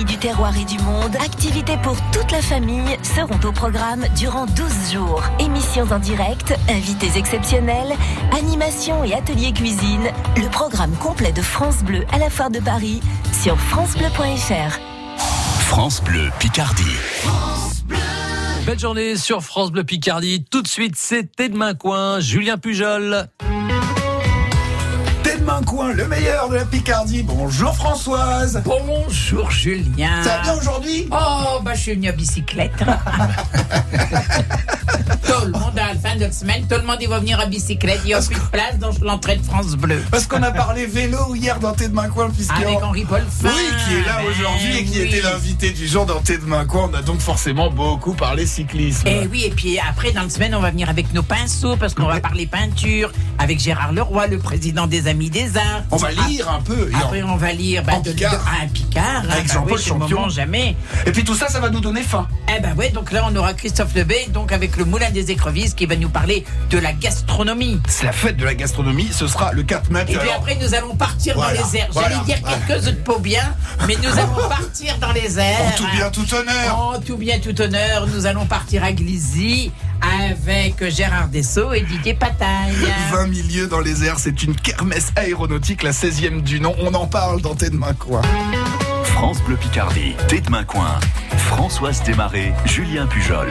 gastronomie du terroir et du monde, activités pour toute la famille seront au programme durant 12 jours. Émissions en direct, invités exceptionnels, animations et ateliers cuisine. Le programme complet de France Bleu à la Foire de Paris sur francebleu.fr. France Bleu Picardie. Belle journée sur France Bleu Picardie. Tout de suite, c'était demain coin. Julien Pujol. Coin, le meilleur de la Picardie. Bonjour Françoise. Bonjour Julien. Ça va bien aujourd'hui? Oh, bah je suis venu à bicyclette. tout le monde, à la fin de la semaine, tout le monde il va venir à bicyclette. Il n'y a plus de place dans l'entrée de France Bleu. Parce qu'on a parlé vélo hier dans T'es demain coin, puisque Avec Henri Paul Oui, qui est là Ben aujourd'hui et qui oui. était l'invité du jour dans T'es demain coin. On a donc forcément beaucoup parlé cyclisme. Et oui, et puis après, dans la semaine, on va venir avec nos pinceaux parce qu'on va parler peinture avec Gérard Leroy, le président des Amis des Arts. On va lire un peu. et Après, on va lire bah, de, Picard. de- ah, un Picard. hein, Avec bah Jean-Paul oui, Champion. moment jamais. Et puis tout ça, ça va nous donner faim. Eh ben ouais, donc là, on aura Christophe Lebey, donc avec le Moulin des Écrevisses, qui va nous parler de la gastronomie. C'est la fête de la gastronomie. Ce sera le 4 mai. Et puis Alors, après, nous allons partir Voilà, dans les airs. voilà, J'allais dire voilà. quelques autres peaux bien, mais nous allons partir dans les airs. en tout bien, tout honneur. En tout bien, tout honneur, nous allons partir à Glizy avec Gérard Dessau et Didier Pataille. 20 milieux dans les airs, c'est une kermesse aéronautique, la 16e du nom. On en parle dans T'es demain coin. France Bleu Picardie. T'es demain coin. Françoise Desmarais, Julien Pujol.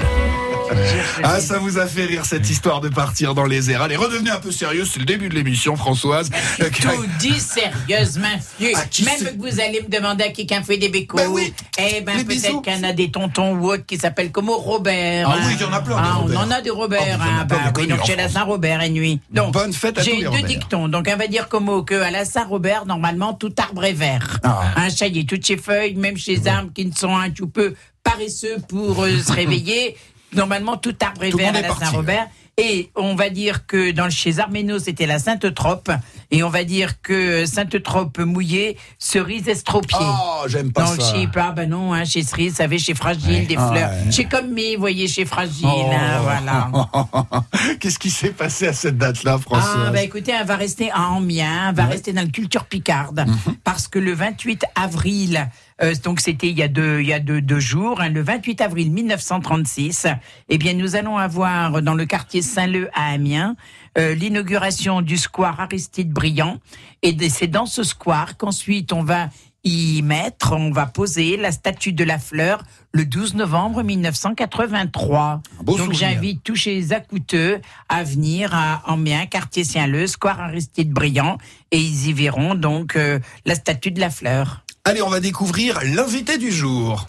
Ah, ça vous a fait rire cette histoire de partir dans les airs. Allez, redevenez un peu sérieux, c'est le début de l'émission, Françoise. Tout dit sérieusement. Ah, qui Même que vous allez me demander à quelqu'un fait des bécos. Ben oui, Eh ben, peut-être qu'il y en a des tontons ou autres qui s'appellent comme Robert. Ah hein. oui, il y en a plein, Ah, on en a des Robert. Ah, a hein. Bah oui, donc chez la. Saint-Robert et nuit. Donc, Bonne fête à J'ai deux Robert. dictons. Donc, on va dire comme que à la Saint-Robert, normalement, tout arbre est vert. Ah. Un chahier, toutes ces feuilles, même chez les arbres qui ne sont un tout peu paresseux pour euh, se réveiller. Normalement, tout arbre est Tout vert à la Saint-Robert. Et on va dire que dans le chez Arméno, c'était la Sainte-Trope. Et on va dire que Sainte-Trope mouillée, cerise estropiée. Oh, j'aime pas Dans le ça. chip, ah ben non, hein, chez Cerise, ça avait chez Fragile des Ah fleurs. ouais. Chez Comme vous voyez, chez Fragile, Oh. hein, voilà. Qu'est-ce qui s'est passé à cette date-là, Françoise Ah, bah écoutez, elle va rester à Amiens, elle va Ouais. rester dans le culture picarde, Mhm. parce que le 28 avril, euh, donc c'était il y a deux, il y a deux, deux jours, hein, le 28 avril 1936, eh bien nous allons avoir dans le quartier Saint-Leu à Amiens euh, l'inauguration du square Aristide Briand, et c'est dans ce square qu'ensuite on va y mettre, on va poser la statue de la fleur le 12 novembre 1983. Un beau Donc j'invite tous chez Acouteux à venir à Amiens, quartier Saint-Leu, square Aristide Briand, et ils y verront donc euh, la statue de la fleur. Allez, on va découvrir l'invité du jour.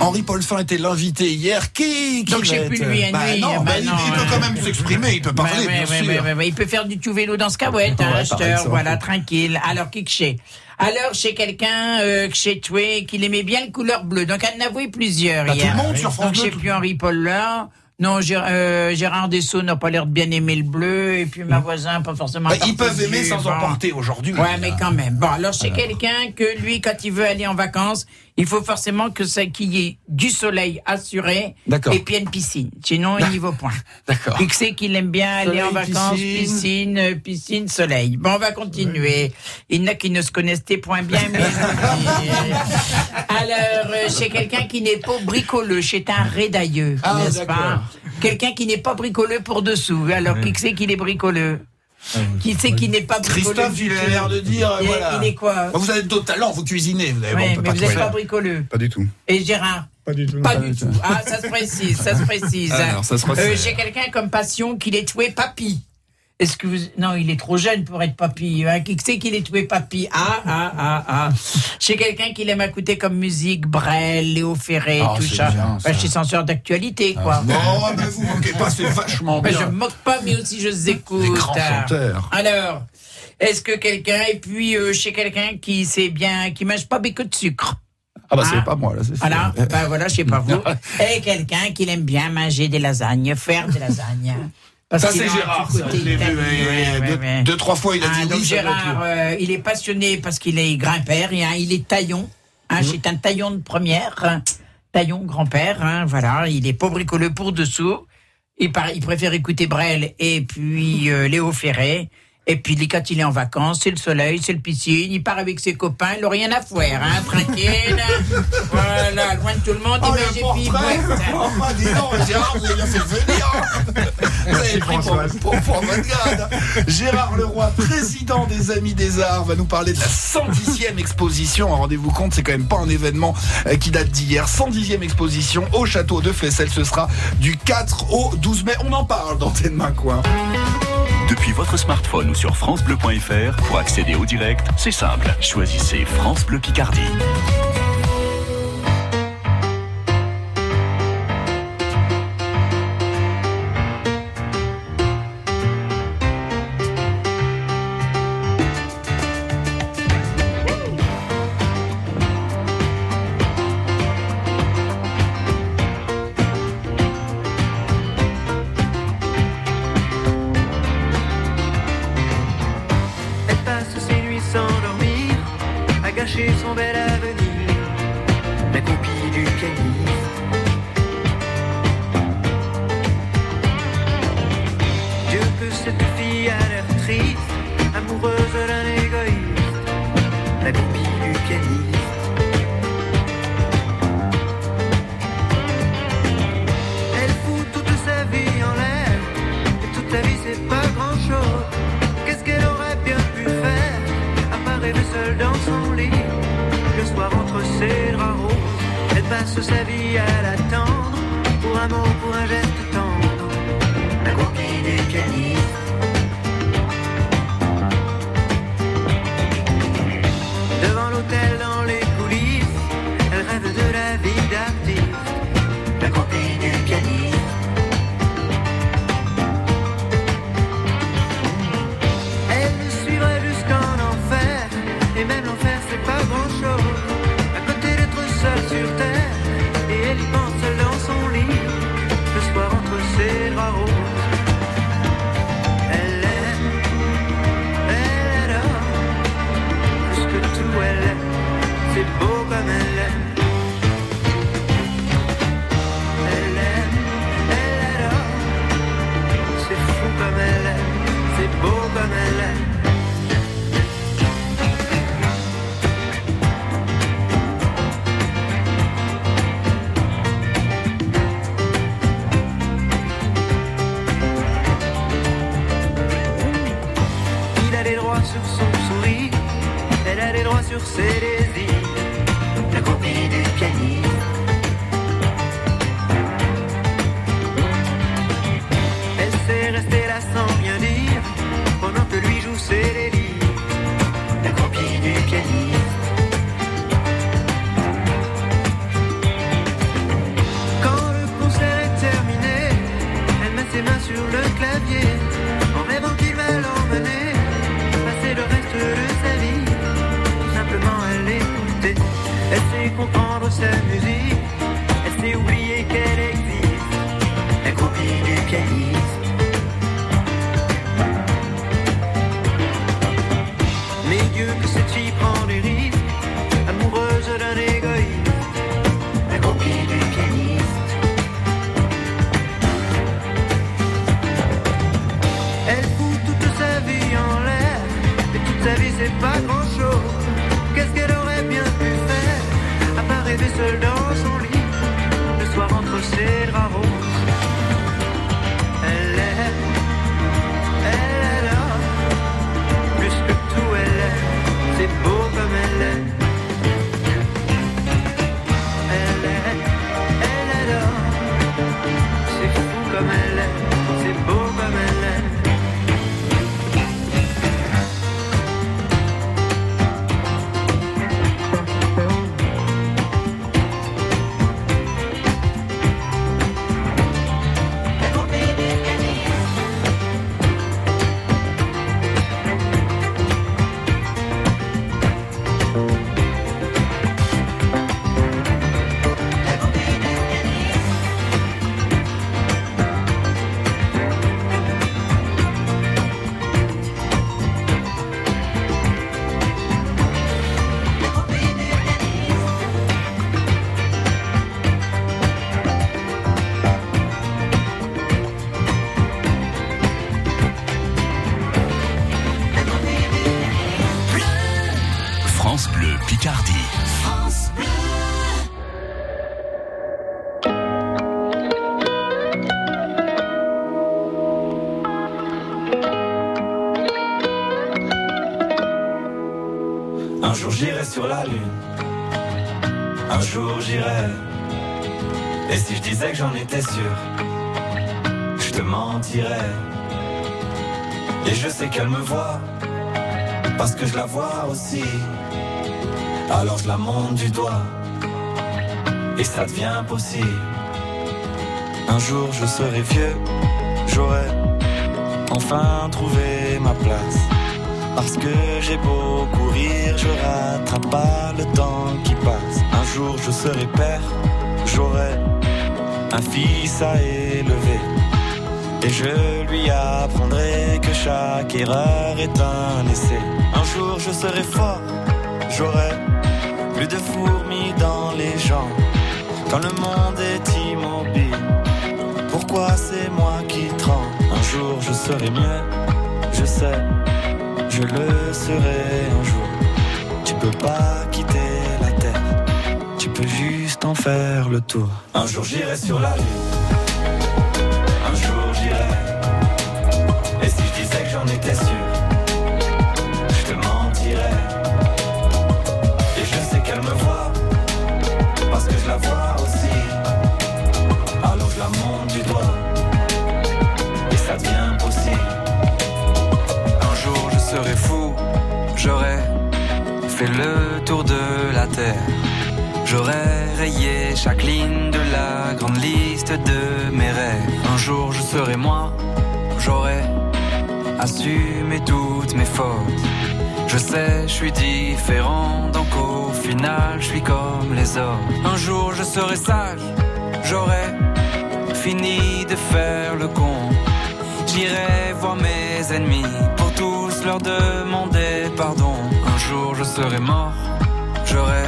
Henri Paul Fin était l'invité hier. Qui, qui Donc, je sais va plus, être- lui, à Bah nuit, non, bah bah, il, non, il peut quand même s'exprimer, il peut parler, bien sûr. ouais, ouais, ouais. Il peut faire du tout vélo dans ce cahouette, Ouais, hein, acheteur, voilà, tranquille. Alors, qui que chez Alors, chez quelqu'un euh, que chez Toué, qu'il aimait bien le couleur bleue. Donc, elle en a avoué plusieurs Bah, tout hier. le monde sur France Donc, je Bleu, sais tout- plus Henri Paul là. Non, euh, Gérard Dessau n'a pas l'air de bien aimer le bleu, et puis ma voisin, pas forcément. Bah, ils peuvent aimer sans bon. en porter aujourd'hui. Ouais, mais quand même. Bon, alors c'est quelqu'un que lui, quand il veut aller en vacances, il faut forcément que ça qu'il y ait du soleil assuré et puis une piscine. Sinon, il n'y va point. D'accord. Il sait qu'il aime bien aller en vacances, piscine. piscine, euh, piscine, soleil. Bon, on va continuer. Il y en a qui ne se connaissent point bien, mais alors euh, chez quelqu'un qui n'est pas bricoleux, chez un rédailleux, Ah, n'est-ce pas Quelqu'un qui n'est pas bricoleux pour dessous. Alors qui sait qu'il est bricoleux Qui sait qu'il n'est pas bricoleux Christophe, il a l'air de dire, Il est- voilà. il est quoi Bah, vous avez d'autres talents, vous cuisinez. Vous avez, Ouais, on peut mais pas vous n'êtes pas bricoleux. Pas du tout. Et Gérard Pas du tout. Pas du tout. Ah, ça se précise, ça se précise. Alors, ça se. Euh, J'ai quelqu'un comme passion qu'il est tué papy. Est-ce que vous... Non, il est trop jeune pour être papy. Hein. Qui sait qu'il est tué papy? Ah, ah, ah, ah. Chez quelqu'un qui aime écouter comme musique, Brel, Léo Ferré, Ah, tout ça. bien, ça. Bah, chez censeur d'actualité, quoi. Non, mais vous moquez pas, c'est vachement Bah, bien. je me moque pas, mais aussi je les écoute. Des grands chanteurs. Alors, est-ce que quelqu'un, et puis euh, chez quelqu'un qui sait bien, qui mange pas beaucoup de sucre? Ah bah c'est Ah. pas moi là, c'est. Voilà, ben voilà, je sais pas vous. Et quelqu'un qui aime bien manger des lasagnes, faire des lasagnes. Parce Ça c'est Gérard. ça, côté je l'ai vu, italien, ouais, ouais, deux, trois fois il a Ah, dit donc oui. Gérard, euh, il est passionné parce qu'il est grand-père, et, hein, il est taillon. Hein, C'est un taillon de première, hein, taillon grand-père. hein, voilà, il est pas bricoleux pour dessous. Il, par- il préfère écouter Brel et puis euh, Léo Ferré. Et puis, quand il est en vacances, c'est le soleil, c'est le piscine, il part avec ses copains, il n'a rien à faire, hein, tranquille. voilà, loin de tout le monde, Oh, portrait Oh, bah, dis donc, Gérard, vous avez bien fait venir Vous avez pris pour, pour, pour votre grade. Gérard Leroy, président des Amis des Arts, va nous parler de la 110e exposition. Rendez-vous compte, c'est quand même pas un événement euh, qui date d'hier. 110e exposition au château de Flessel. Ce sera du 4 au 12 mai. On en parle dans T'es de main coin. Depuis votre smartphone ou sur FranceBleu.fr, pour accéder au direct, c'est simple. Choisissez France Bleu Picardie. Elle sait comprendre sa musique, elle sait oublier qu'elle existe. La copie du pianiste. Mais Dieu que cette fille prend des risques, dans son lit, le soir entre ses draps roses. Elle est, elle est là, plus que tout elle est, c'est beau comme elle est. Picardie. Un jour j'irai sur la lune. Un jour j'irai. Et si je disais que j'en étais sûr, je te mentirais. Et je sais qu'elle me voit, parce que je la vois aussi. Alors je la monte du doigt, et ça devient possible. Un jour je serai vieux, j'aurai enfin trouvé ma place. Parce que j'ai beau courir, je rattrape pas le temps qui passe. Un jour je serai père, j'aurai un fils à élever. Et je lui apprendrai que chaque erreur est un essai. Un jour je serai fort, j'aurai plus de fourmis dans les jambes. Quand le monde est immobile, pourquoi c'est moi qui tremble? Un jour je serai mieux, je sais, je le serai un jour. Tu peux pas quitter la terre, tu peux juste en faire le tour. Un jour j'irai sur la lune, le tour de la terre. J'aurai rayé chaque ligne de la grande liste de mes rêves. Un jour je serai moi, j'aurai assumé toutes mes fautes. Je sais, je suis différent, donc au final je suis comme les autres. Un jour je serai sage, j'aurai fini de faire le con. J'irai voir mes ennemis pour tous leur demander pardon. Un jour je serai mort, j'aurai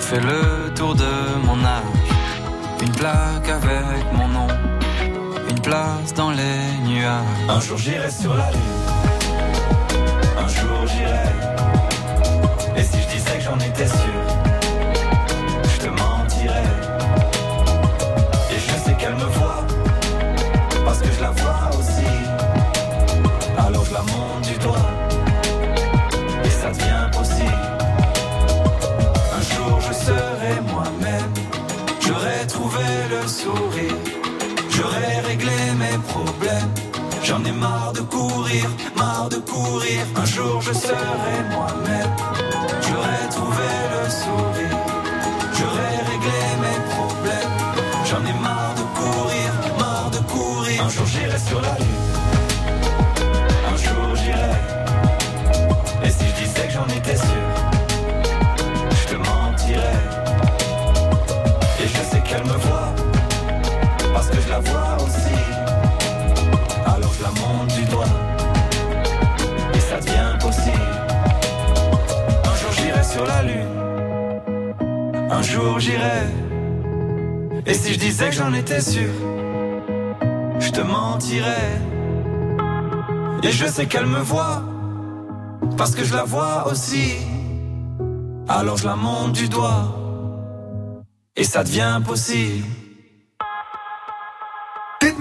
fait le tour de mon âge. Une plaque avec mon nom, une place dans les nuages. Un jour j'irai sur la lune, un jour j'irai. Et si je disais que j'en étais sûr, je te mentirais. Et je sais qu'elle me voit, de courir, marre de courir. Un jour je serai moi-même, j'en étais sûr, je te mentirais. Et je sais qu'elle me voit, parce que je la vois aussi. Alors je la monte du doigt, et ça devient possible.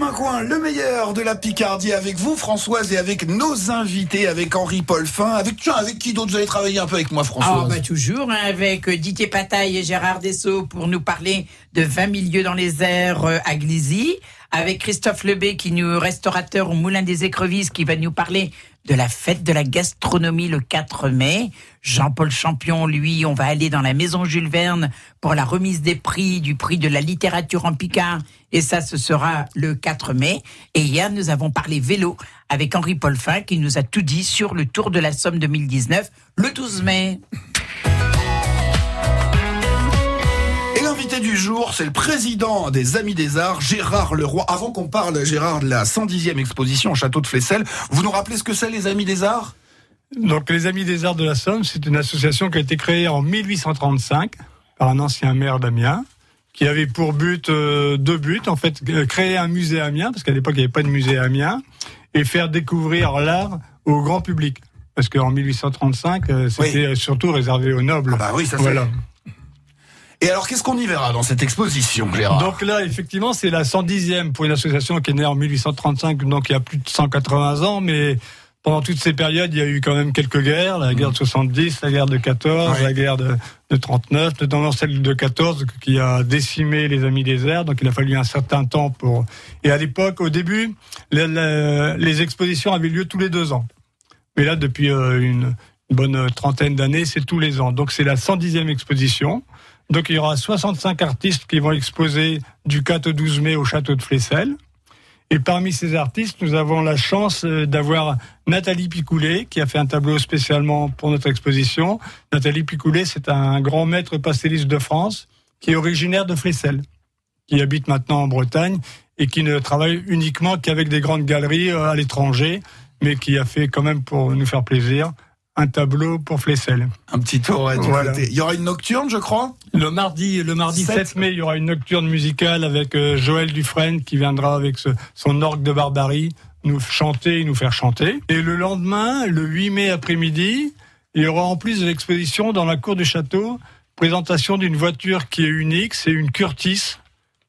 Le meilleur de la Picardie avec vous Françoise et avec nos invités, avec Henri Paul Fin, avec tiens, avec qui d'autre vous allez travailler un peu avec moi Ah Françoise bah toujours hein, avec euh, Didier Pataille et Gérard Dessau pour nous parler de 20 milieux dans les airs euh, à Glizy, avec Christophe Lebé qui nous restaurateur au Moulin des Écrevisses qui va nous parler de la fête de la gastronomie le 4 mai. Jean-Paul Champion, lui, on va aller dans la maison Jules Verne pour la remise des prix du prix de la littérature en Picard et ça ce sera le 4 mai. Et hier nous avons parlé vélo avec Henri Paul Fin qui nous a tout dit sur le Tour de la Somme 2019 le 12 mai. L'invité du jour, c'est le président des Amis des Arts, Gérard Leroy. Avant qu'on parle, Gérard, de la 110e exposition au château de Flessel, vous nous rappelez ce que c'est les Amis des Arts? Donc, les Amis des Arts de la Somme, c'est une association qui a été créée en 1835 par un ancien maire d'Amiens, qui avait pour but euh, deux buts. En fait, euh, créer un musée à Amiens, parce qu'à l'époque, il n'y avait pas de musée à Amiens, et faire découvrir l'art au grand public. parce qu'en 1835, euh, c'était surtout réservé aux nobles. Ah bah oui, ça c'est- voilà. Et alors, qu'est-ce qu'on y verra dans cette exposition, Gérard? Donc là, effectivement, c'est la 110e pour une association qui est née en 1835, donc il y a plus de 180 ans, mais pendant toutes ces périodes, il y a eu quand même quelques guerres, la guerre de 70, la guerre de 14, Ouais. la guerre de, de 39, notamment celle de 14 qui a décimé les Amis des Airs, donc il a fallu un certain temps pour... Et à l'époque, au début, les, les- les expositions avaient lieu tous les deux ans. Mais là, depuis euh, une, une bonne trentaine d'années, c'est tous les ans. Donc c'est la 110e exposition. Donc il y aura 65 artistes qui vont exposer du 4 au 12 mai au château de Flessel. Et parmi ces artistes, nous avons la chance euh, d'avoir Nathalie Picoulet, qui a fait un tableau spécialement pour notre exposition. Nathalie Picoulet, c'est un grand maître pastelliste de France, qui est originaire de Flessel, qui habite maintenant en Bretagne et qui ne travaille uniquement qu'avec des grandes galeries euh, à l'étranger, mais qui a fait quand même pour nous faire plaisir un tableau pour Flessel. Un petit tour Voilà. Il y aura une nocturne, je crois? Le mardi, le mardi Sept. 7 mai, il y aura une nocturne musicale avec euh, Joël Dufresne qui viendra avec ce- son orgue de barbarie nous chanter et nous faire chanter. Et le lendemain, le 8 mai après-midi, il y aura en plus de l'exposition dans la cour du château, présentation d'une voiture qui est unique, c'est une Curtis.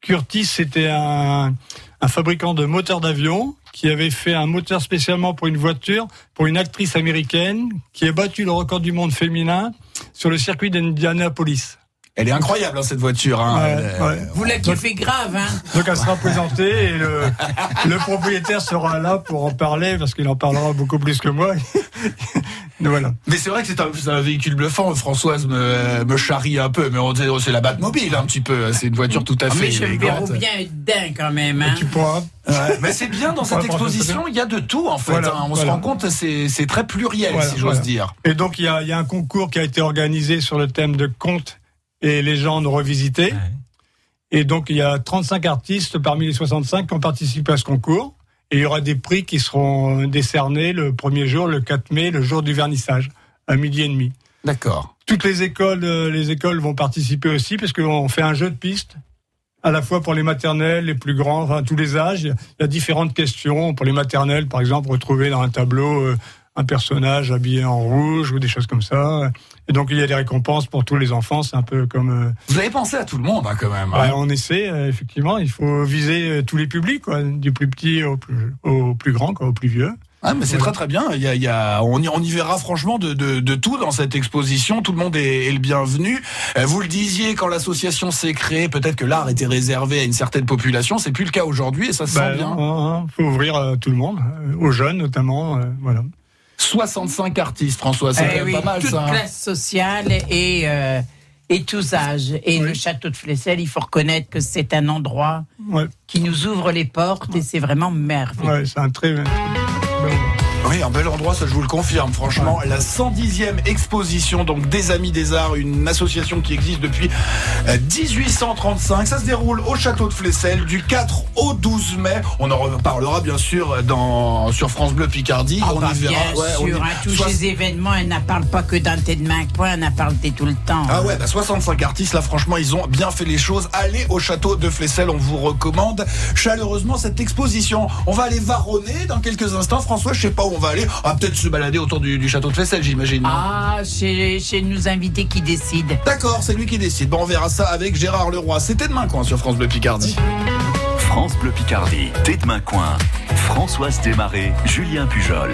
Curtis, c'était un, un fabricant de moteurs d'avion qui avait fait un moteur spécialement pour une voiture, pour une actrice américaine qui a battu le record du monde féminin sur le circuit d'Indianapolis. Elle est incroyable, hein, cette voiture. Hein. Ouais, ouais. Vous la kiffez grave, hein Donc elle sera présentée et le, le propriétaire sera là pour en parler parce qu'il en parlera beaucoup plus que moi. Voilà. Mais c'est vrai que c'est un, véhicule bluffant. Françoise me, me charrie un peu, mais on dirait- c'est la Batmobile un petit peu. C'est une voiture tout à fait Mais je élégante. bien être dingue quand même, hein Tu pourras. Ouais, mais c'est bien dans cette Ouais, exposition, il y a de tout en fait. Voilà, hein. On se rend compte, c'est c'est très pluriel, Voilà, si j'ose voilà. dire. Et donc il y a, il y a un concours qui a été organisé sur le thème de contes et légendes revisitées. Et donc il y a 35 artistes parmi les 65 qui ont participé à ce concours. Et il y aura des prix qui seront décernés le premier jour, le 4 mai, le jour du vernissage, à midi et demi. D'accord. toutes les écoles, euh, les écoles vont participer aussi parce qu'on fait un jeu de piste à la fois pour les maternelles, les plus grands, enfin tous les âges. Il y a- différentes questions pour les maternelles, par exemple, retrouver dans un tableau euh, un personnage habillé en rouge ou des choses comme ça. Et donc il y a des récompenses pour tous les enfants. C'est un peu comme euh, Vous avez pensé à tout le monde hein, quand même. ouais, on essaie euh, effectivement. Il faut viser euh, tous les publics, quoi, du plus petit au plus au plus grand, quoi, au plus vieux. Ah, mais c'est Voilà. très très bien. Il y a, il y a, on, y, on y verra franchement de, de, de tout dans cette exposition. Tout le monde est, est le bienvenu. Euh, Vous le disiez quand l'association s'est créée, peut-être que l'art était réservé à une certaine population. C'est plus le cas aujourd'hui et ça se Bah, sent bien. hein, hein, faut ouvrir à tout le monde, euh, aux jeunes notamment. euh, voilà. 65 artistes, François, c'est Eh oui, pas mal toute ça. hein. classe sociale et, euh, et tous âges. Et le château de Flessel, il faut reconnaître que c'est un endroit qui nous ouvre les portes et c'est vraiment merveilleux. c'est un très. Oui, un bel endroit, ça je vous le confirme, franchement. La 110e exposition donc des Amis des Arts, une association qui existe depuis euh, 1835. Ça se déroule au château de Flessel du 4 au 12 mai. On en reparlera bien sûr dans, sur France Bleu Picardie. Ah on bah, y verra. bien ouais, on y- sûr, hein, tous ces événements, elle n'en parle pas que d'un thé de main coin, elle n'en parle tout le temps. Ah ouais, bah 65 artistes, là franchement, ils ont bien fait les choses. Allez au château de Flessel, on vous recommande chaleureusement cette exposition. On va aller varonner dans quelques instants. François, je sais pas où on va aller. On va peut-être se balader autour du, du château de Flessel, j'imagine. Ah, chez, chez nos invités qui décident. D'accord, c'est lui qui décide. Bon, on verra ça avec Gérard Leroy. C'était demain, quoi, sur France Bleu Picardie. France Bleu Picardie, Tête de Main Coin. Françoise Desmarais, Julien Pujol.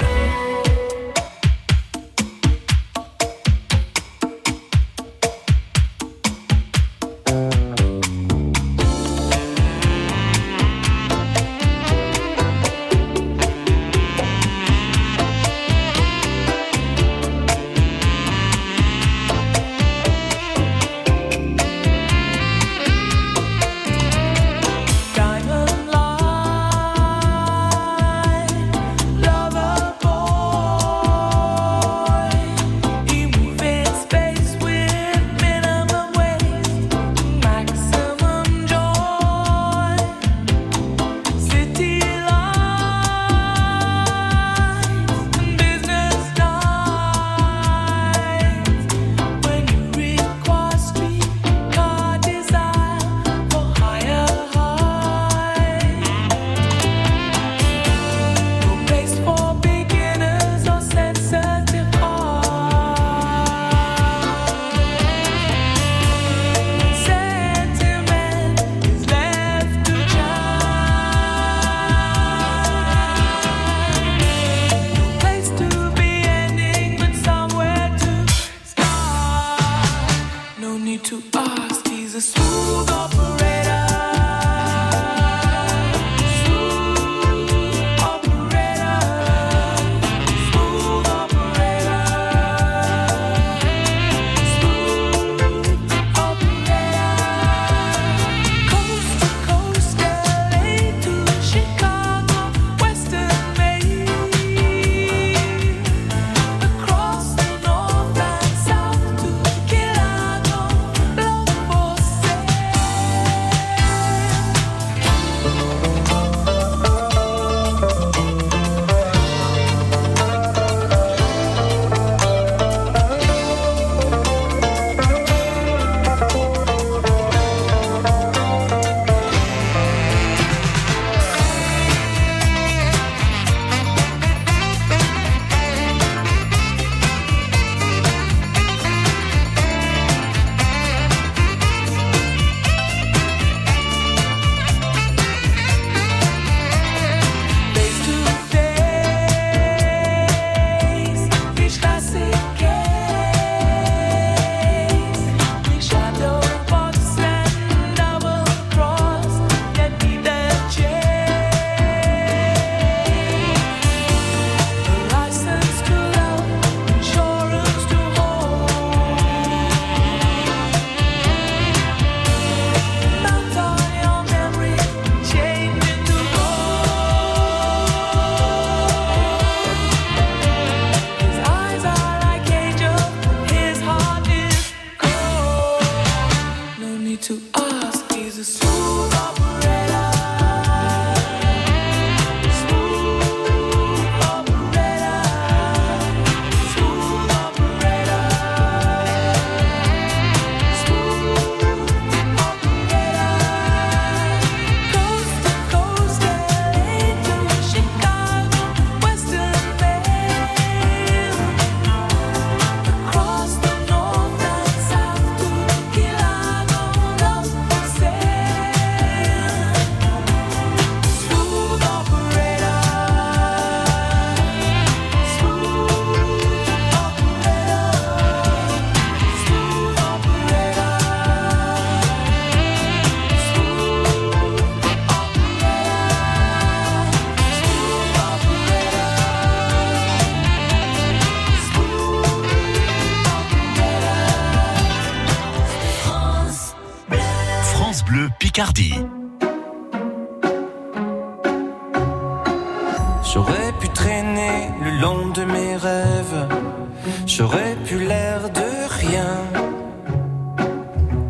J'aurais pu l'air de rien.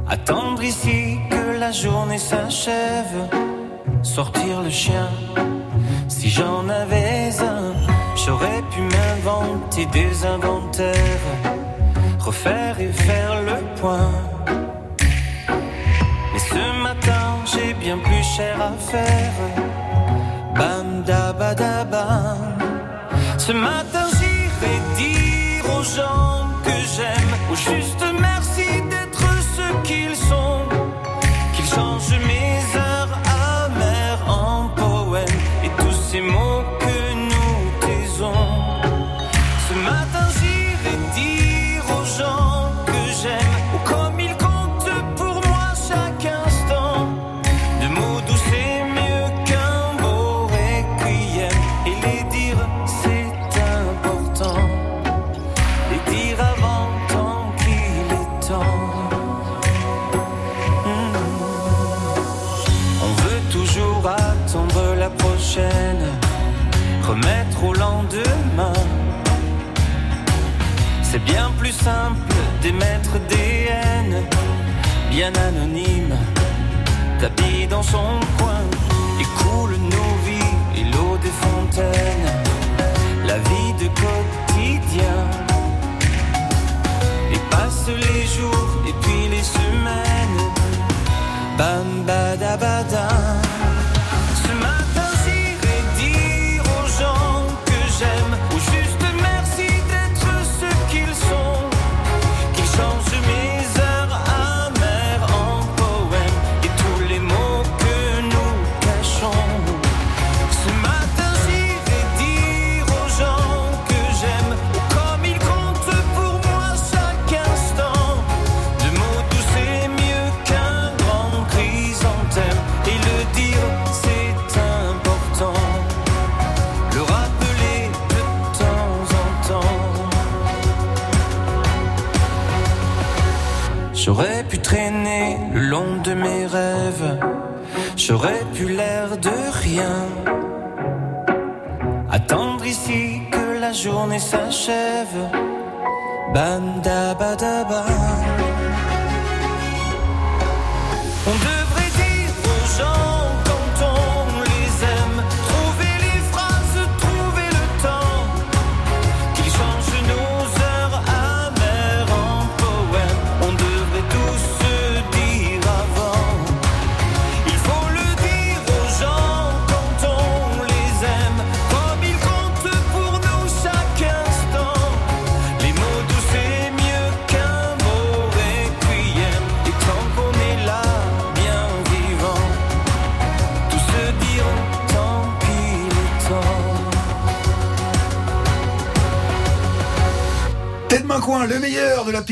Attendre ici que la journée s'achève. Sortir le chien, si j'en avais un. J'aurais pu m'inventer des inventaires. Refaire et faire le point. Mais ce matin, j'ai bien plus cher à faire. Bam, dabadabam. Ce matin, gens que j'aime. simple d'émettre des haines bien anonymes, tapis dans son coin, écoule nos vies et l'eau des fontaines, la vie de quotidien. Et passent les jours et puis les semaines, bam badabada.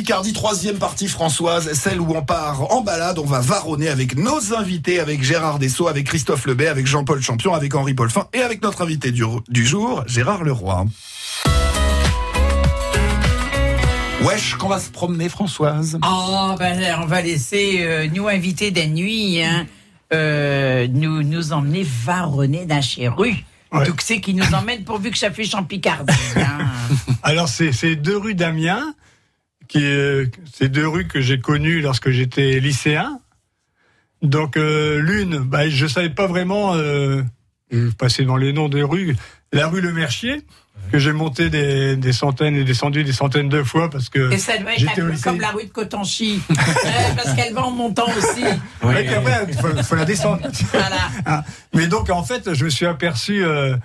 Picardie, troisième partie Françoise, celle où on part en balade, on va varonner avec nos invités, avec Gérard Dessau, avec Christophe Lebet, avec Jean-Paul Champion, avec Henri Paulfin et avec notre invité du, du jour, Gérard Leroy. Wesh, qu'on va se promener Françoise? Oh, ben, on va laisser euh, nous inviter des nuits, hein, euh, nous, nous emmener varonner d'un chez rue. Ouais. Donc c'est qui nous emmène pourvu que ça fait en Picardie. hein. Alors, c'est deux rues d'Amiens, qui est- c'est deux rues que j'ai connues lorsque j'étais lycéen. Donc, euh, l'une, bah, je savais pas vraiment, euh, je passais dans les noms des rues, la rue Le Mercier, que j'ai monté des, des centaines et descendu des centaines de fois parce que Et ça doit être j'étais un peu comme la rue de Cotanchy, Euh, parce qu'elle va en montant aussi. Ouais, après, il faut, faut la descendre. Voilà. Ah, Mais donc, en fait, je me suis aperçu euh,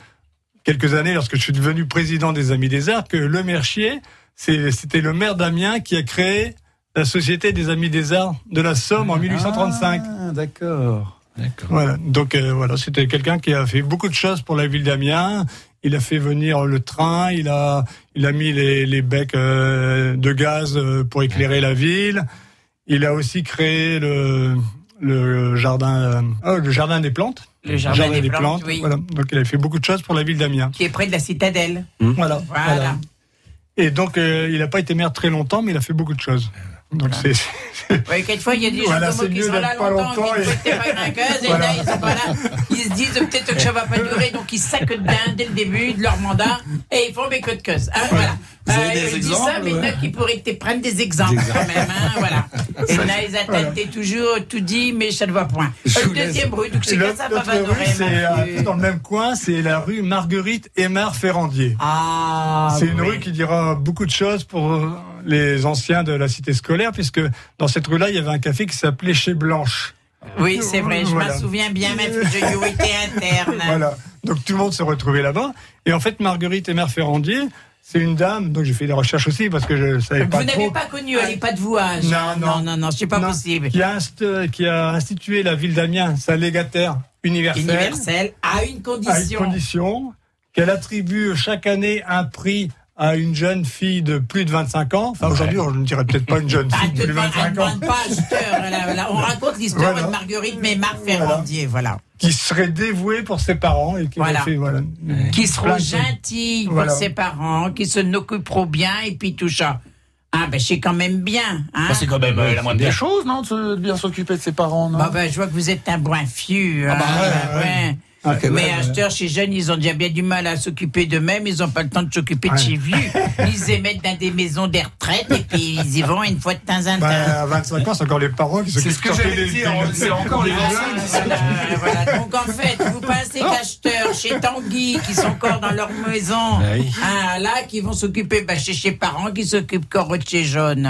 quelques années, lorsque je suis devenu président des Amis des Arts, que Le Mercier, c'est- c'était le maire d'Amiens qui a créé la Société des Amis des Arts de la Somme en 1835. Ah, d'accord. D'accord. Voilà. Donc euh, voilà, c'était quelqu'un qui a fait beaucoup de choses pour la ville d'Amiens. Il a fait venir le train, il a, il a mis les, les becs euh, de gaz euh, pour éclairer la ville. Il a aussi créé le, le jardin, euh, oh, le jardin des plantes. Le jardin des plantes, oui. Voilà. Donc il a fait beaucoup de choses pour la ville d'Amiens. Qui est près de la citadelle. Voilà. Voilà. voilà. Et donc euh, il n'a pas été maire très longtemps, mais il a fait beaucoup de choses. Donc c'est Oui, quelquefois, il y a des Voilà, gens qui sont là pas longtemps, longtemps qui et- ne pas grinqueuse, et Voilà. là, ils sont pas là. Ils se disent peut-être que ça va pas durer, donc ils saccent bien dès le début de leur mandat, et ils font mes queues de queuse. Hein, voilà. Vous avez des je dis exemples, ça, mais il y en a ouais. qui pourraient te prendre des exemples quand même, hein, voilà. Et là, ils attendent, t'es toujours tout dit, mais ça ne va point. Euh, deuxième rue, donc c'est Le- que ça va rue, c'est euh, dans le même coin, c'est la rue Marguerite Aymar Ferrandier. Ah, c'est une oui. rue qui dira beaucoup de choses pour euh, les anciens de la cité scolaire, puisque dans cette rue-là, il y avait un café qui s'appelait Chez Blanche. Oui, c'est vrai, je Voilà. m'en souviens bien, même si j'ai eu été interne. Voilà. Donc tout le monde s'est retrouvé là-bas. Et en fait, Marguerite Aymar Ferrandier, c'est une dame, donc j'ai fait des recherches aussi parce que je savais pas Vous n'avez pas connu, elle n'est pas de vouage. Non, non. non, non, non, c'est pas Non, possible. Qui a, qui a institué la ville d'Amiens, sa légataire universelle. Universelle, à une à une condition. condition qu'elle attribue chaque année un prix à une jeune fille de plus de 25 ans. Enfin, aujourd'hui, on ne dirait peut-être pas une jeune Ah, fille de plus de demande- elle 25 ans. On raconte l'histoire Voilà. de Marguerite Mémar Ferrandier, voilà. qui serait dévouée pour ses parents et qui Voilà. fait, voilà. Qui seront gentils pour Voilà. ses parents, qui se n'occuperont bien et puis tout ça. Ah, ben, c'est quand même bien. Hein? c'est quand même euh, la moindre des choses, non, de bien s'occuper de ses parents, non? Bah, ben, je vois que vous êtes un bon fiu. bah, hein, ouais, ouais. Ah, Mais ouais, à ouais. cette heure, chez jeunes, ils ont déjà bien du mal à s'occuper d'eux-mêmes, ils n'ont pas le temps de s'occuper de chez vieux. Ils les mettent dans des maisons des retraites et puis ils y vont une fois de temps en temps. Bah, à 25 ans, c'est encore les parents qui C'est s'occupent ce que j'allais dire, c'est encore les. Voilà, voilà. Donc en fait, vous pensez qu'acheteurs chez Tanguy, qui sont encore dans leur maison, ah, là, qui vont s'occuper bah, chez ses parents, qui s'occupent encore de chez jeunes.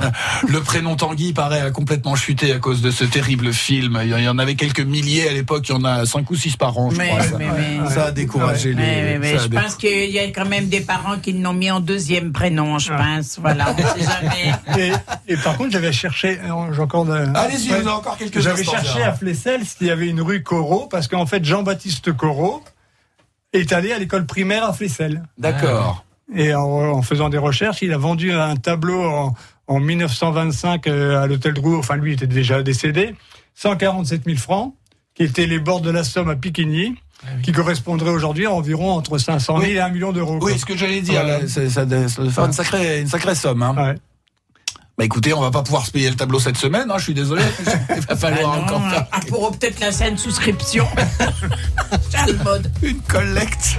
Le prénom Tanguy paraît a complètement chuté à cause de ce terrible film. Il y en avait quelques milliers à l'époque, il y en a 5 ou 6 par je Mais, crois. ça. mais, mais- Ça a découragé les. mais, je dé- pense qu'il y a quand même des parents qui l'ont mis en deuxième prénom, je pense. Voilà, on sait jamais. Et, et par contre, j'avais cherché, euh, j'ai encore de- Allez-y, Ouais. vous avez encore quelques J'avais cherché à Flessel s'il y avait une rue Corot, parce qu'en fait, Jean-Baptiste Corot est allé à l'école primaire à Flessel. D'accord. Et en, en faisant des recherches, il a vendu un tableau en, en 1925 euh, à l'hôtel Drouot, enfin lui il était déjà décédé, 147 000 francs, qui étaient les bords de la Somme à Piquigny, qui correspondraient aujourd'hui à environ entre 500 000 Oui. et 1 million d'euros. Oui, ce que j'allais dire, là, ça, ça faire une sacrée, une sacrée somme. Hein. Ouais. Bah écoutez, on va pas pouvoir se payer le tableau cette semaine, hein, je suis désolé. Il va falloir Ah non, encore faire ah, pour peut-être la scène souscription. Mode. une collecte.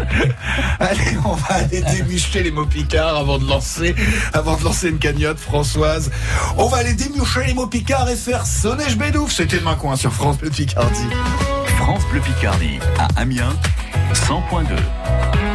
Allez, on va aller démucher les mots picards avant de lancer, avant de lancer une cagnotte, Françoise. On va aller démucher les mots picards et faire sonner je bédouf. C'était demain coin sur France Bleu Picardie. France Bleu Picardie à Amiens, 100.2.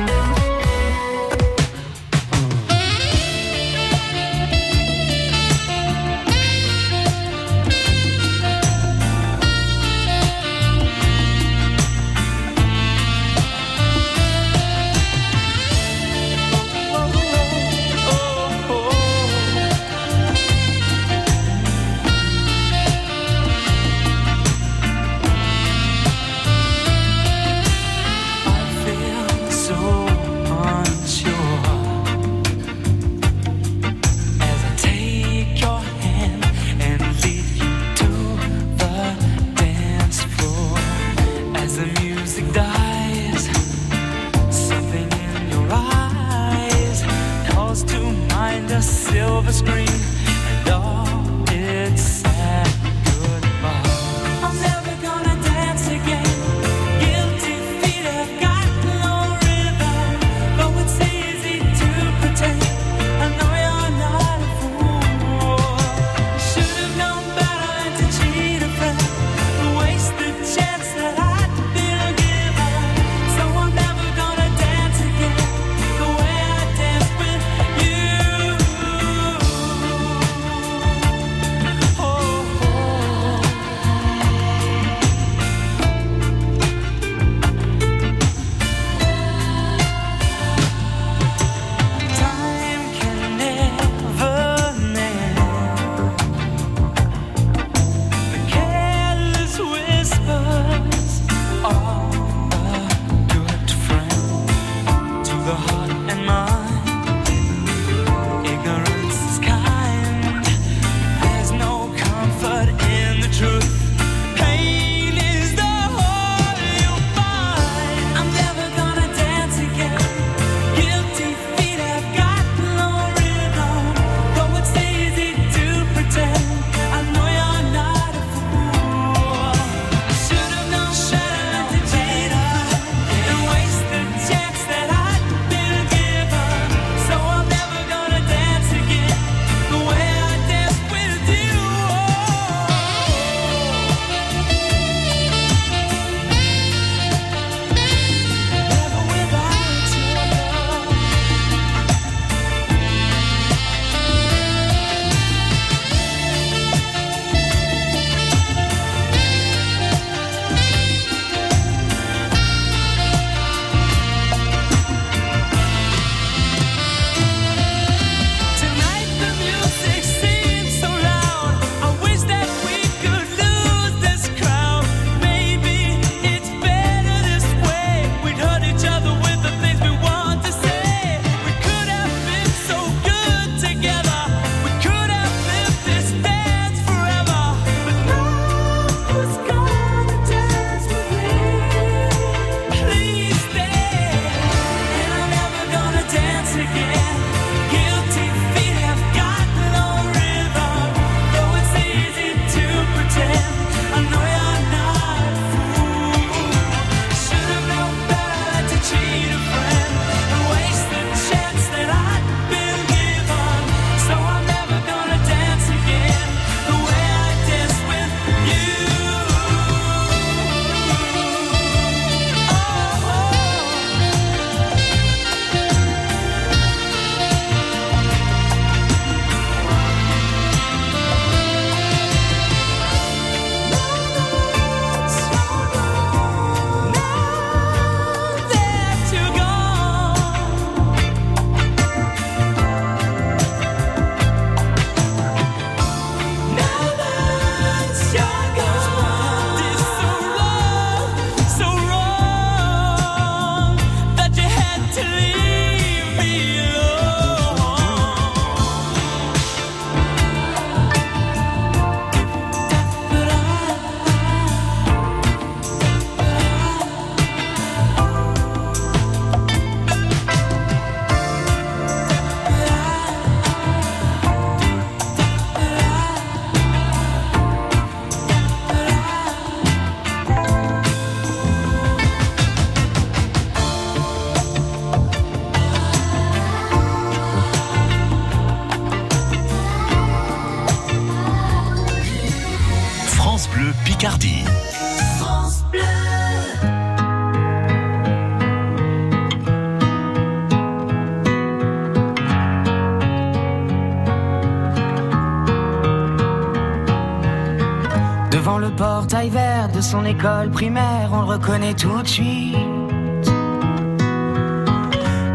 son école primaire, on le reconnaît tout de suite.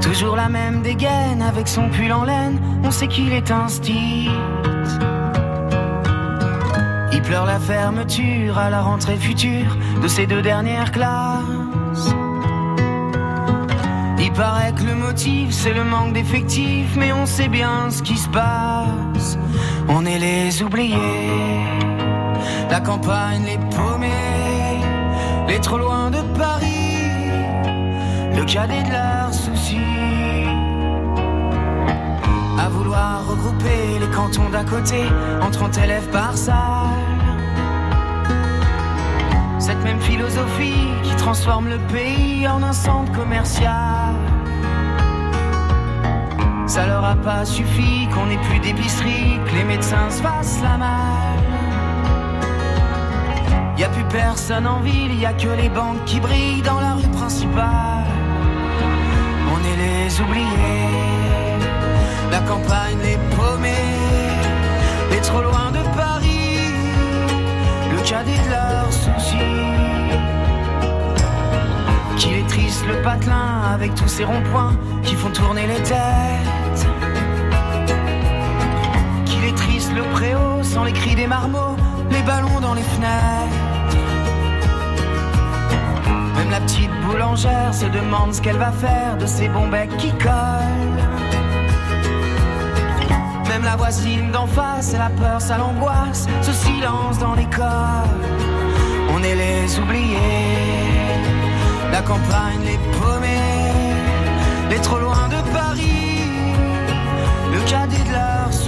Toujours la même dégaine avec son pull en laine, on sait qu'il est un. Il pleure la fermeture à la rentrée future de ses deux dernières classes. Il paraît que le motif c'est le manque d'effectifs, mais on sait bien ce qui se passe. On est les oubliés, la campagne les paumés, les trop loin de Paris, le cadet de leurs soucis. À vouloir regrouper les cantons d'à côté en 30 élèves par salle. Cette même philosophie qui transforme le pays en un centre commercial. Ça leur a pas suffi qu'on ait plus d'épicerie, que les médecins se fassent la malle. Y a plus personne en ville, y a que les banques qui brillent dans la rue principale. On est les oubliés, la campagne les paumés, les trop loin de Paris, le cadet de leurs soucis. Qu'il est triste le patelin avec tous ces ronds-points qui font tourner les têtes. Qu'il est triste le préau sans les cris des marmots, les ballons dans les fenêtres. La petite boulangère se demande ce qu'elle va faire de ces bons becs qui collent. Même la voisine d'en face, la peur, ça l'angoisse, ce silence dans l'école. On est les oubliés, la campagne les paumés, les trop loin de Paris, le cadet de leurs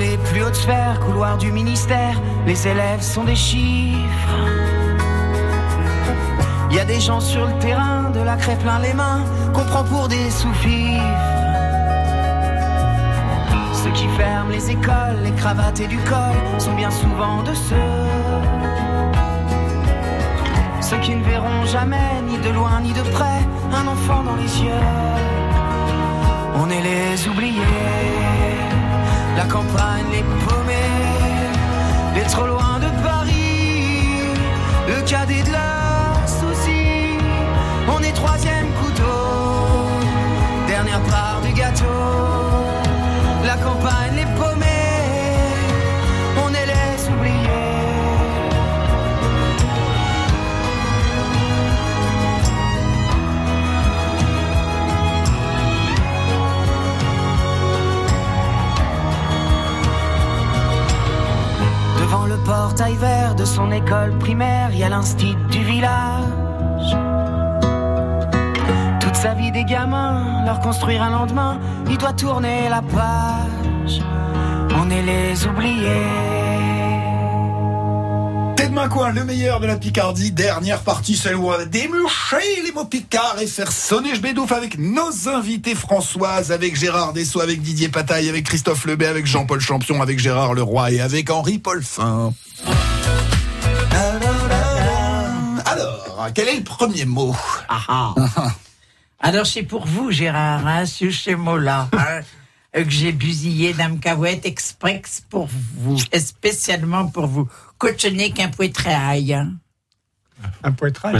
les plus hautes sphères, couloirs du ministère, les élèves sont des chiffres. Il y a des gens sur le terrain, de la craie plein les mains, qu'on prend pour des sous-fifres. Ceux qui ferment les écoles, les cravates et du col sont bien souvent de ceux. Ceux qui ne verront jamais, ni de loin ni de près, un enfant dans les yeux. On est les oubliés, la campagne les paumés, les trop loin de Paris, le cadet de leurs soucis. On est troisième couteau, dernière part du gâteau. La campagne les paumés, portail vert de son école primaire, il y a l'instit du village. Toute sa vie des gamins, leur construire un lendemain, il doit tourner la page. On est les oubliés. Coin, le meilleur de la Picardie. Dernière partie, celle où on va démucher les mots picards et faire sonner je bédouffe avec nos invités Françoise, avec Gérard Dessau, avec Didier Pataille, avec Christophe Lebet, avec Jean-Paul Champion, avec Gérard Leroy et avec Henri Paulfin. Alors, quel est le premier mot? Ah, ah. Alors c'est pour vous, Gérard, hein, sur ce mot-là, hein, euh, que j'ai busillé Dame Cahouette express pour vous, et spécialement pour vous. N'est qu'un poitrail. Hein? Un poitrail.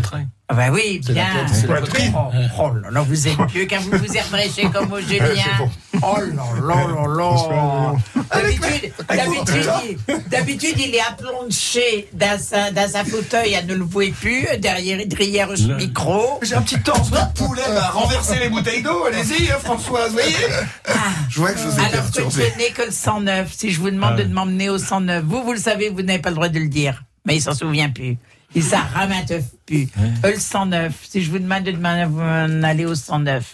Ah bah oui, bien. tête, c'est la poitrine. Oh, oh là là, vous êtes vieux quand vous vous redressez comme au Julien. Oh là là là là. D'habitude, d'habitude, il- est aplongé dans sa, dans sa fauteuil à ne le voir plus, derrière, derrière ce micro. J'ai un petit torse de poulet à renverser les bouteilles d'eau. Allez-y, hein, Françoise, voyez Je vois que je vous ai Alors que perturbé. ce n'est que le 109. Si je vous demande Ah. de m'emmener au 109, vous, vous le savez, vous n'avez pas le droit de le dire. Mais il s'en souvient plus. Il s'en ramate plus. Euh, Le 109. Si je vous demande de m'en aller au 109.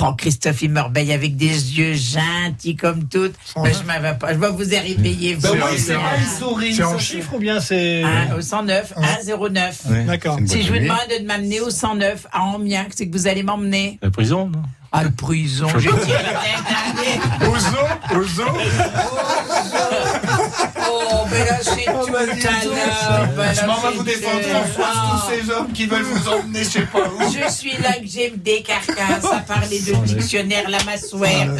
Oh, Christophe, il me rebelle avec des yeux gentils comme tout. Mais je m'en vais pas. Je vais vous y réveiller. Ben vous. oui, c'est. C'est en chiffres ou bien c'est. Ah, au 109, 109. D'accord. Si je vous demande de m'amener au 109 à Amiens, c'est que vous allez m'emmener. La prison, non? Ah, le prison. J'ai tiré la tête. Au zoo Au zoo depuis Oh, tout bah, à dis l'heure. donc. voilà, Je m'en vais c'est vous défendre que- en face Ah. tous ces hommes qui veulent vous emmener, je sais pas où. Je suis là que j'aime des carcasses à parler de dictionnaire la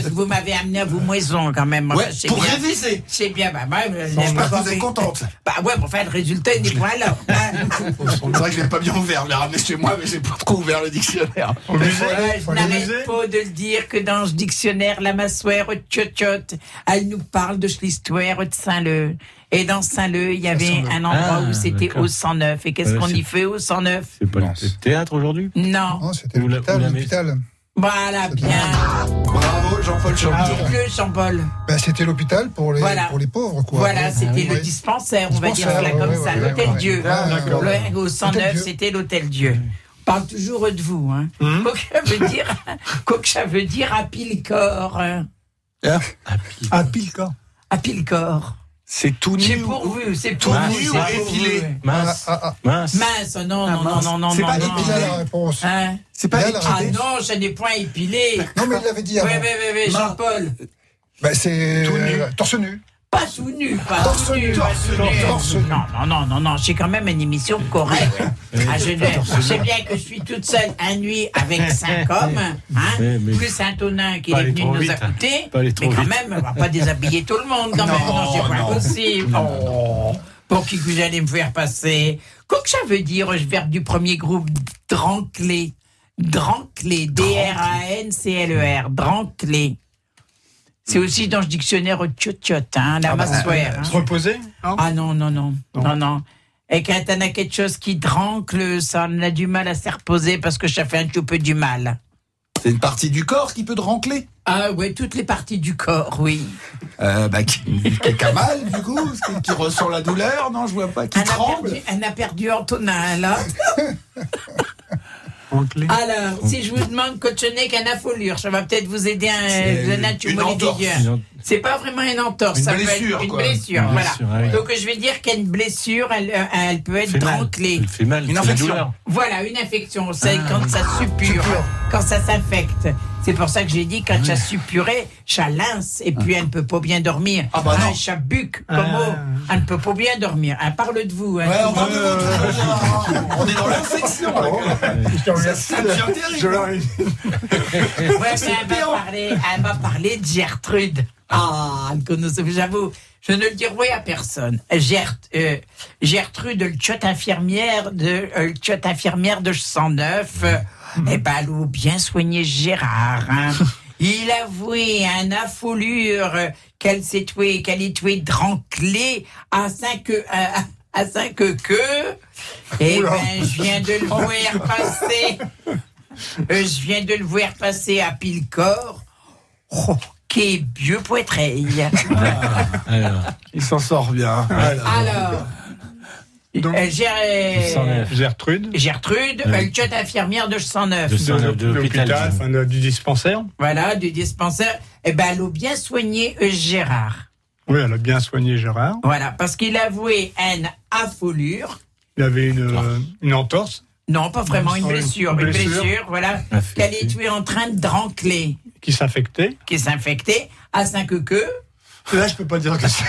que vous m'avez amené à vous moison quand même. Ouais, Enfin, c'est pour bien. réviser. C'est bien, bah, bah, euh, J'espère bah, que vous êtes contente. Bah ouais, mais enfin, le résultat, il n'est point là. C'est vrai que je l'ai pas bien ouvert, je l'ai ramené chez moi, mais j'ai pas trop ouvert le dictionnaire. Au musée je n'arrête pas de le dire que dans ce dictionnaire, la massuère tchotchot, elle nous parle de l'histoire de Saint-Leu. Et dans Saint-Leu, il y avait un endroit Ah, où c'était d'accord. au 109. Et qu'est-ce Ouais, qu'on y fait au 109 C'est pas le théâtre aujourd'hui? Non. Non, c'était l'hôpital. Voilà, bien. Bravo, Jean-Paul. Dites-le, Jean-Paul. Ben, c'était l'hôpital pour les, Voilà. pour les pauvres, quoi. Voilà, Ouais. c'était le Ouais. dispensaire, on va dire comme ouais, ça, ouais, l'hôtel ouais, Dieu. Ah. Le- au 109, Dieu. c'était l'hôtel Dieu. On parle toujours de vous. Hein. Hum. Coca veut dire, Coca veut dire à pile corps. hein? À pile corps. À pile corps. C'est tout C'est nu. pourvu, c'est Tout pourvu. nu ou c'est épilé. Mince. Ah, ah, Mince. Mince, non, non, non, non, non, C'est non, pas a la réponse. Hein C'est pas la Ah réponse. non, je n'ai point épilé. Non, mais il l'avait dit avant. oui, oui, oui, Jean-Paul. Ben, c'est euh, torse nu. Pas sous nu, pas Torse sous nu. torse torse. Non, non, non, non, non, j'ai quand même une émission correcte. Ah, je je sais bien que je suis toute seule à nuit avec cinq hommes, hein, plus Saint-Onin qui Pas est venu nous vite, écouter. Mais quand vite. même, on va pas déshabiller tout le monde quand même. Non, c'est pas non. possible. Oh, pour qui que vous allez me faire passer? Qu'est-ce que ça veut dire, le verbe du premier groupe Dranclé? Dranclé. D-R-A-N-C-L-E-R. Dranclé. C'est aussi dans le dictionnaire tchot hein, la massoire. hein. Se reposer non? Ah non, non, non, Non. non, non. Et quand on a quelque chose qui drancle, ça on a du mal à se reposer parce que ça fait un tout peu du mal. C'est une partie du corps qui peut te rancler? Ah ouais, toutes les parties du corps, oui. Euh, bah, qui, qui a mal, du coup, qui, qui ressent la douleur, non, je vois pas, qui On a, tremble. perdu, on a perdu Antonin, là. Alors, si je vous demande que ce n'est qu'un affolure, ça va peut-être vous aider à donner un une entorse. C'est pas vraiment une entorse, Une ça peut blessure, être une quoi. blessure, Une voilà. blessure, ah oui. Donc je vais dire qu'une blessure, elle, euh, elle peut être dranclée. Il fait mal. Une infection. Voilà, une infection, c'est Ah, quand oui. ça suppure, quand ça s'infecte. C'est pour ça que j'ai dit, quand ça suppuré, ça lince, et puis elle ne peut pas bien dormir. Ah bah non. ça buque, Ah. comme mot. Elle ne peut pas bien dormir. Elle parle de vous. hein. Ouais, on, parle de votre- on est dans l'infection. là. Ça, ça devient Je terrible. dit. Ouais, mais elle va, parler, elle va parler de Gertrude. Ah, j'avoue, je ne le dirai à personne. Gert, euh, Gertrude, le tchot infirmière de, euh, le tchot infirmière de 109, euh, eh ben, elle bien soigné Gérard, hein. Il a voué un affolure euh, qu'elle s'est tuée, qu'elle est tuée dranclée à cinq, euh, à, à cinq queues. Eh ben, je viens de le voir passer. Euh, je viens de le voir passer à pile corps. Oh, qu'est vieux poitrail. Alors, Il s'en sort bien. Alors, Donc, euh, 109. Gertrude. Gertrude, Oui. euh, le tchot infirmière de 109. De 109 de l'hôpital. enfin, du dispensaire. Voilà, du dispensaire. Eh ben, elle a bien soigné euh, Gérard. Oui, elle a bien soigné Gérard. Voilà, parce qu'il a voué une affolure. Il avait une, euh, une entorse Non, pas vraiment une Une blessure. Une blessure. blessure, voilà. Qu'elle est tuée en train de drancler, qui s'infectait. qui s'infectait à cinq queues. Là, je peux pas dire que c'est.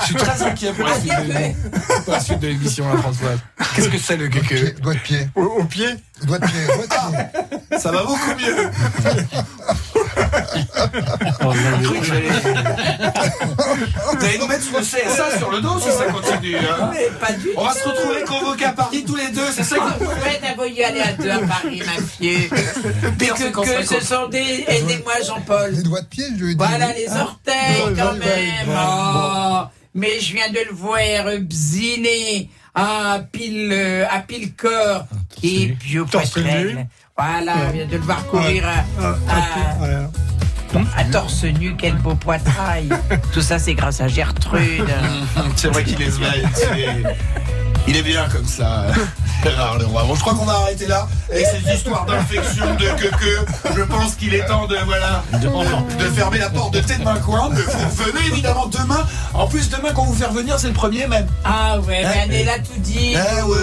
Je suis très inquiet pour la suite de, pour la suite de l'émission, là, Françoise. Qu'est-ce que c'est le queue doigt de pied. Au, au pied Doigt de pied, doigt de pied. Ça va beaucoup mieux. Oh, là, il- Vous allez nous mettre sous le CSA sur le dos si ça continue. hein. Mais pas du On va tout. se retrouver convoqués à Paris tous les deux, c'est ça Ah, que vous pouvez d'abord aller à deux à Paris, ma fille. C'est que, ce sont des. Aidez-moi, Jean-Paul. Les doigts de pied, je lui ai dit. Voilà les Hein orteils, quand Ouais, ouais, même. ouais, Oh, mais je viens de le voir euh, bziner à pile, euh, à pile corps. Qui est vieux Torse poitrel. nu. Voilà, je viens de le voir courir à, Ah, à-. À torse nu, quel beau poitrail. Tout ça, c'est grâce à Gertrude. C'est vrai qu'il est svelte. Il est- bien comme ça. Gérard Leroy. Bon, je crois qu'on va arrêter là avec ces histoires d'infection, de que que. Je pense qu'il est temps de voilà de, de fermer la porte de Tête Main Coin. Mais vous venez évidemment demain. En plus, demain, quand vous faire venir, c'est le premier même. Ah ouais, Hein mais elle est là tout dit. Eh ouais,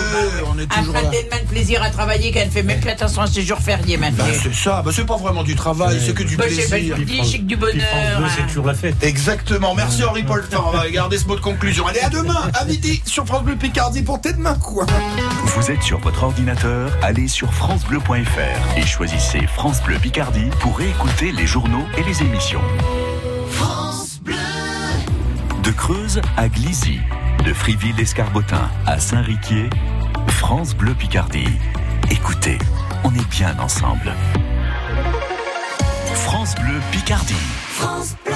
on est toujours Après là. tellement de plaisir à travailler qu'elle fait même plus attention à ses jours fériés maintenant. Bah, c'est ça, bah, c'est pas vraiment du travail, c'est que du Bah, plaisir. chic du bonheur. hein. la fête. Exactement, merci Henri Poltan. On va garder ce mot de conclusion. Allez, à demain, à midi, sur France Bleu Picardie pour Main. Vous êtes sur votre ordinateur, allez sur francebleu.fr et choisissez France Bleu Picardie pour réécouter les journaux et les émissions. De Creuse à Glizy, de Friville-Escarbotin à Saint-Riquier, France Bleu Picardie. Écoutez, on est bien ensemble. France Bleu Picardie. France Bleu.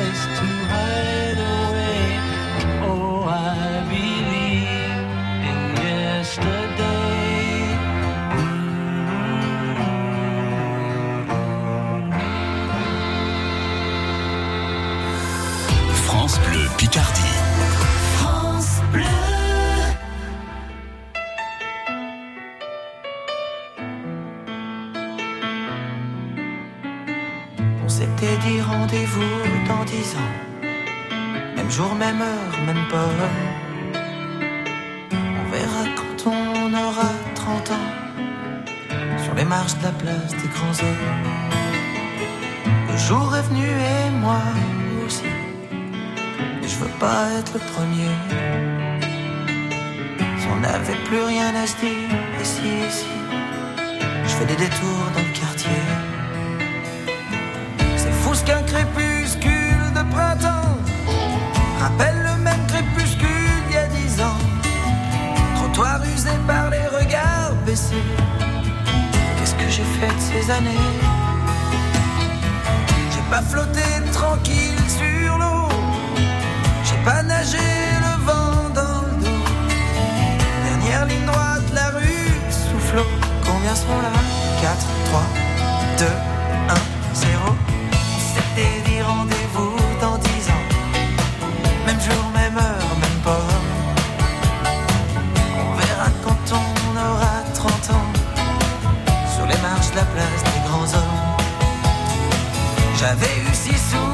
place le premier. La place des grands hommes. J'avais eu si souvent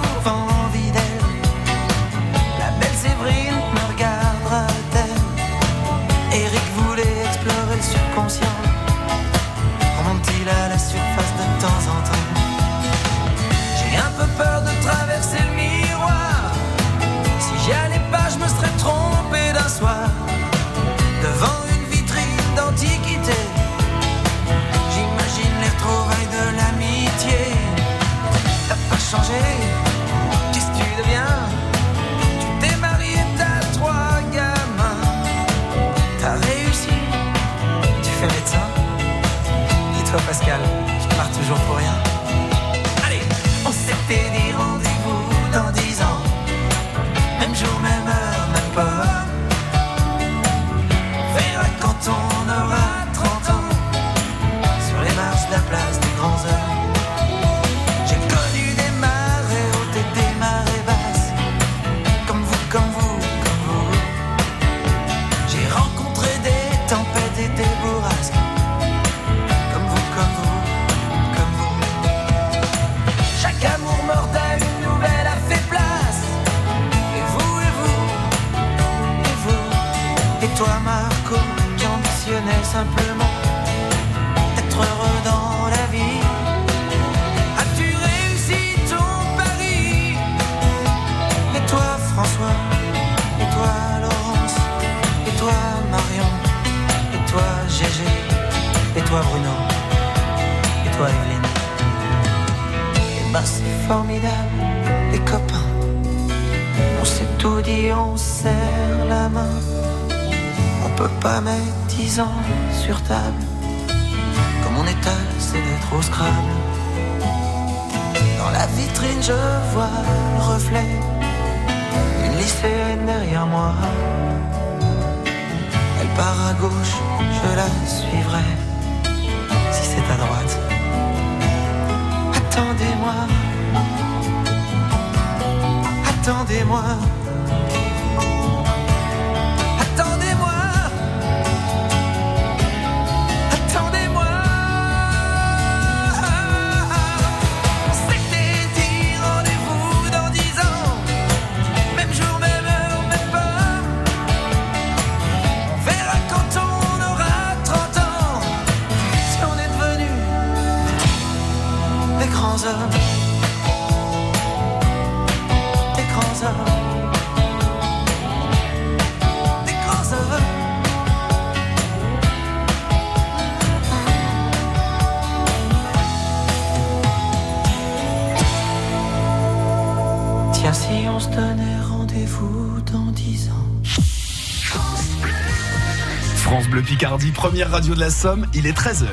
Pascal, je pars toujours pour rien. Allez, on s'était dit François Et toi, Laurence Et toi, Marion Et toi, Gégé Et toi, Bruno Et toi, Evelyne Et ben, c'est formidable, les copains. On s'est tout dit, on serre la main. On peut pas mettre dix ans sur table. Comme on étale ses lettres au Scrabble. Dans la vitrine, je vois le reflet lycéenne derrière moi. Elle part à gauche, je la suivrai. Si c'est à droite, attendez-moi. Attendez-moi. Attendez-moi. Tiens, si on se donnait rendez-vous dans 10 ans. France Bleu Picardie, première radio de la Somme, il est 13h.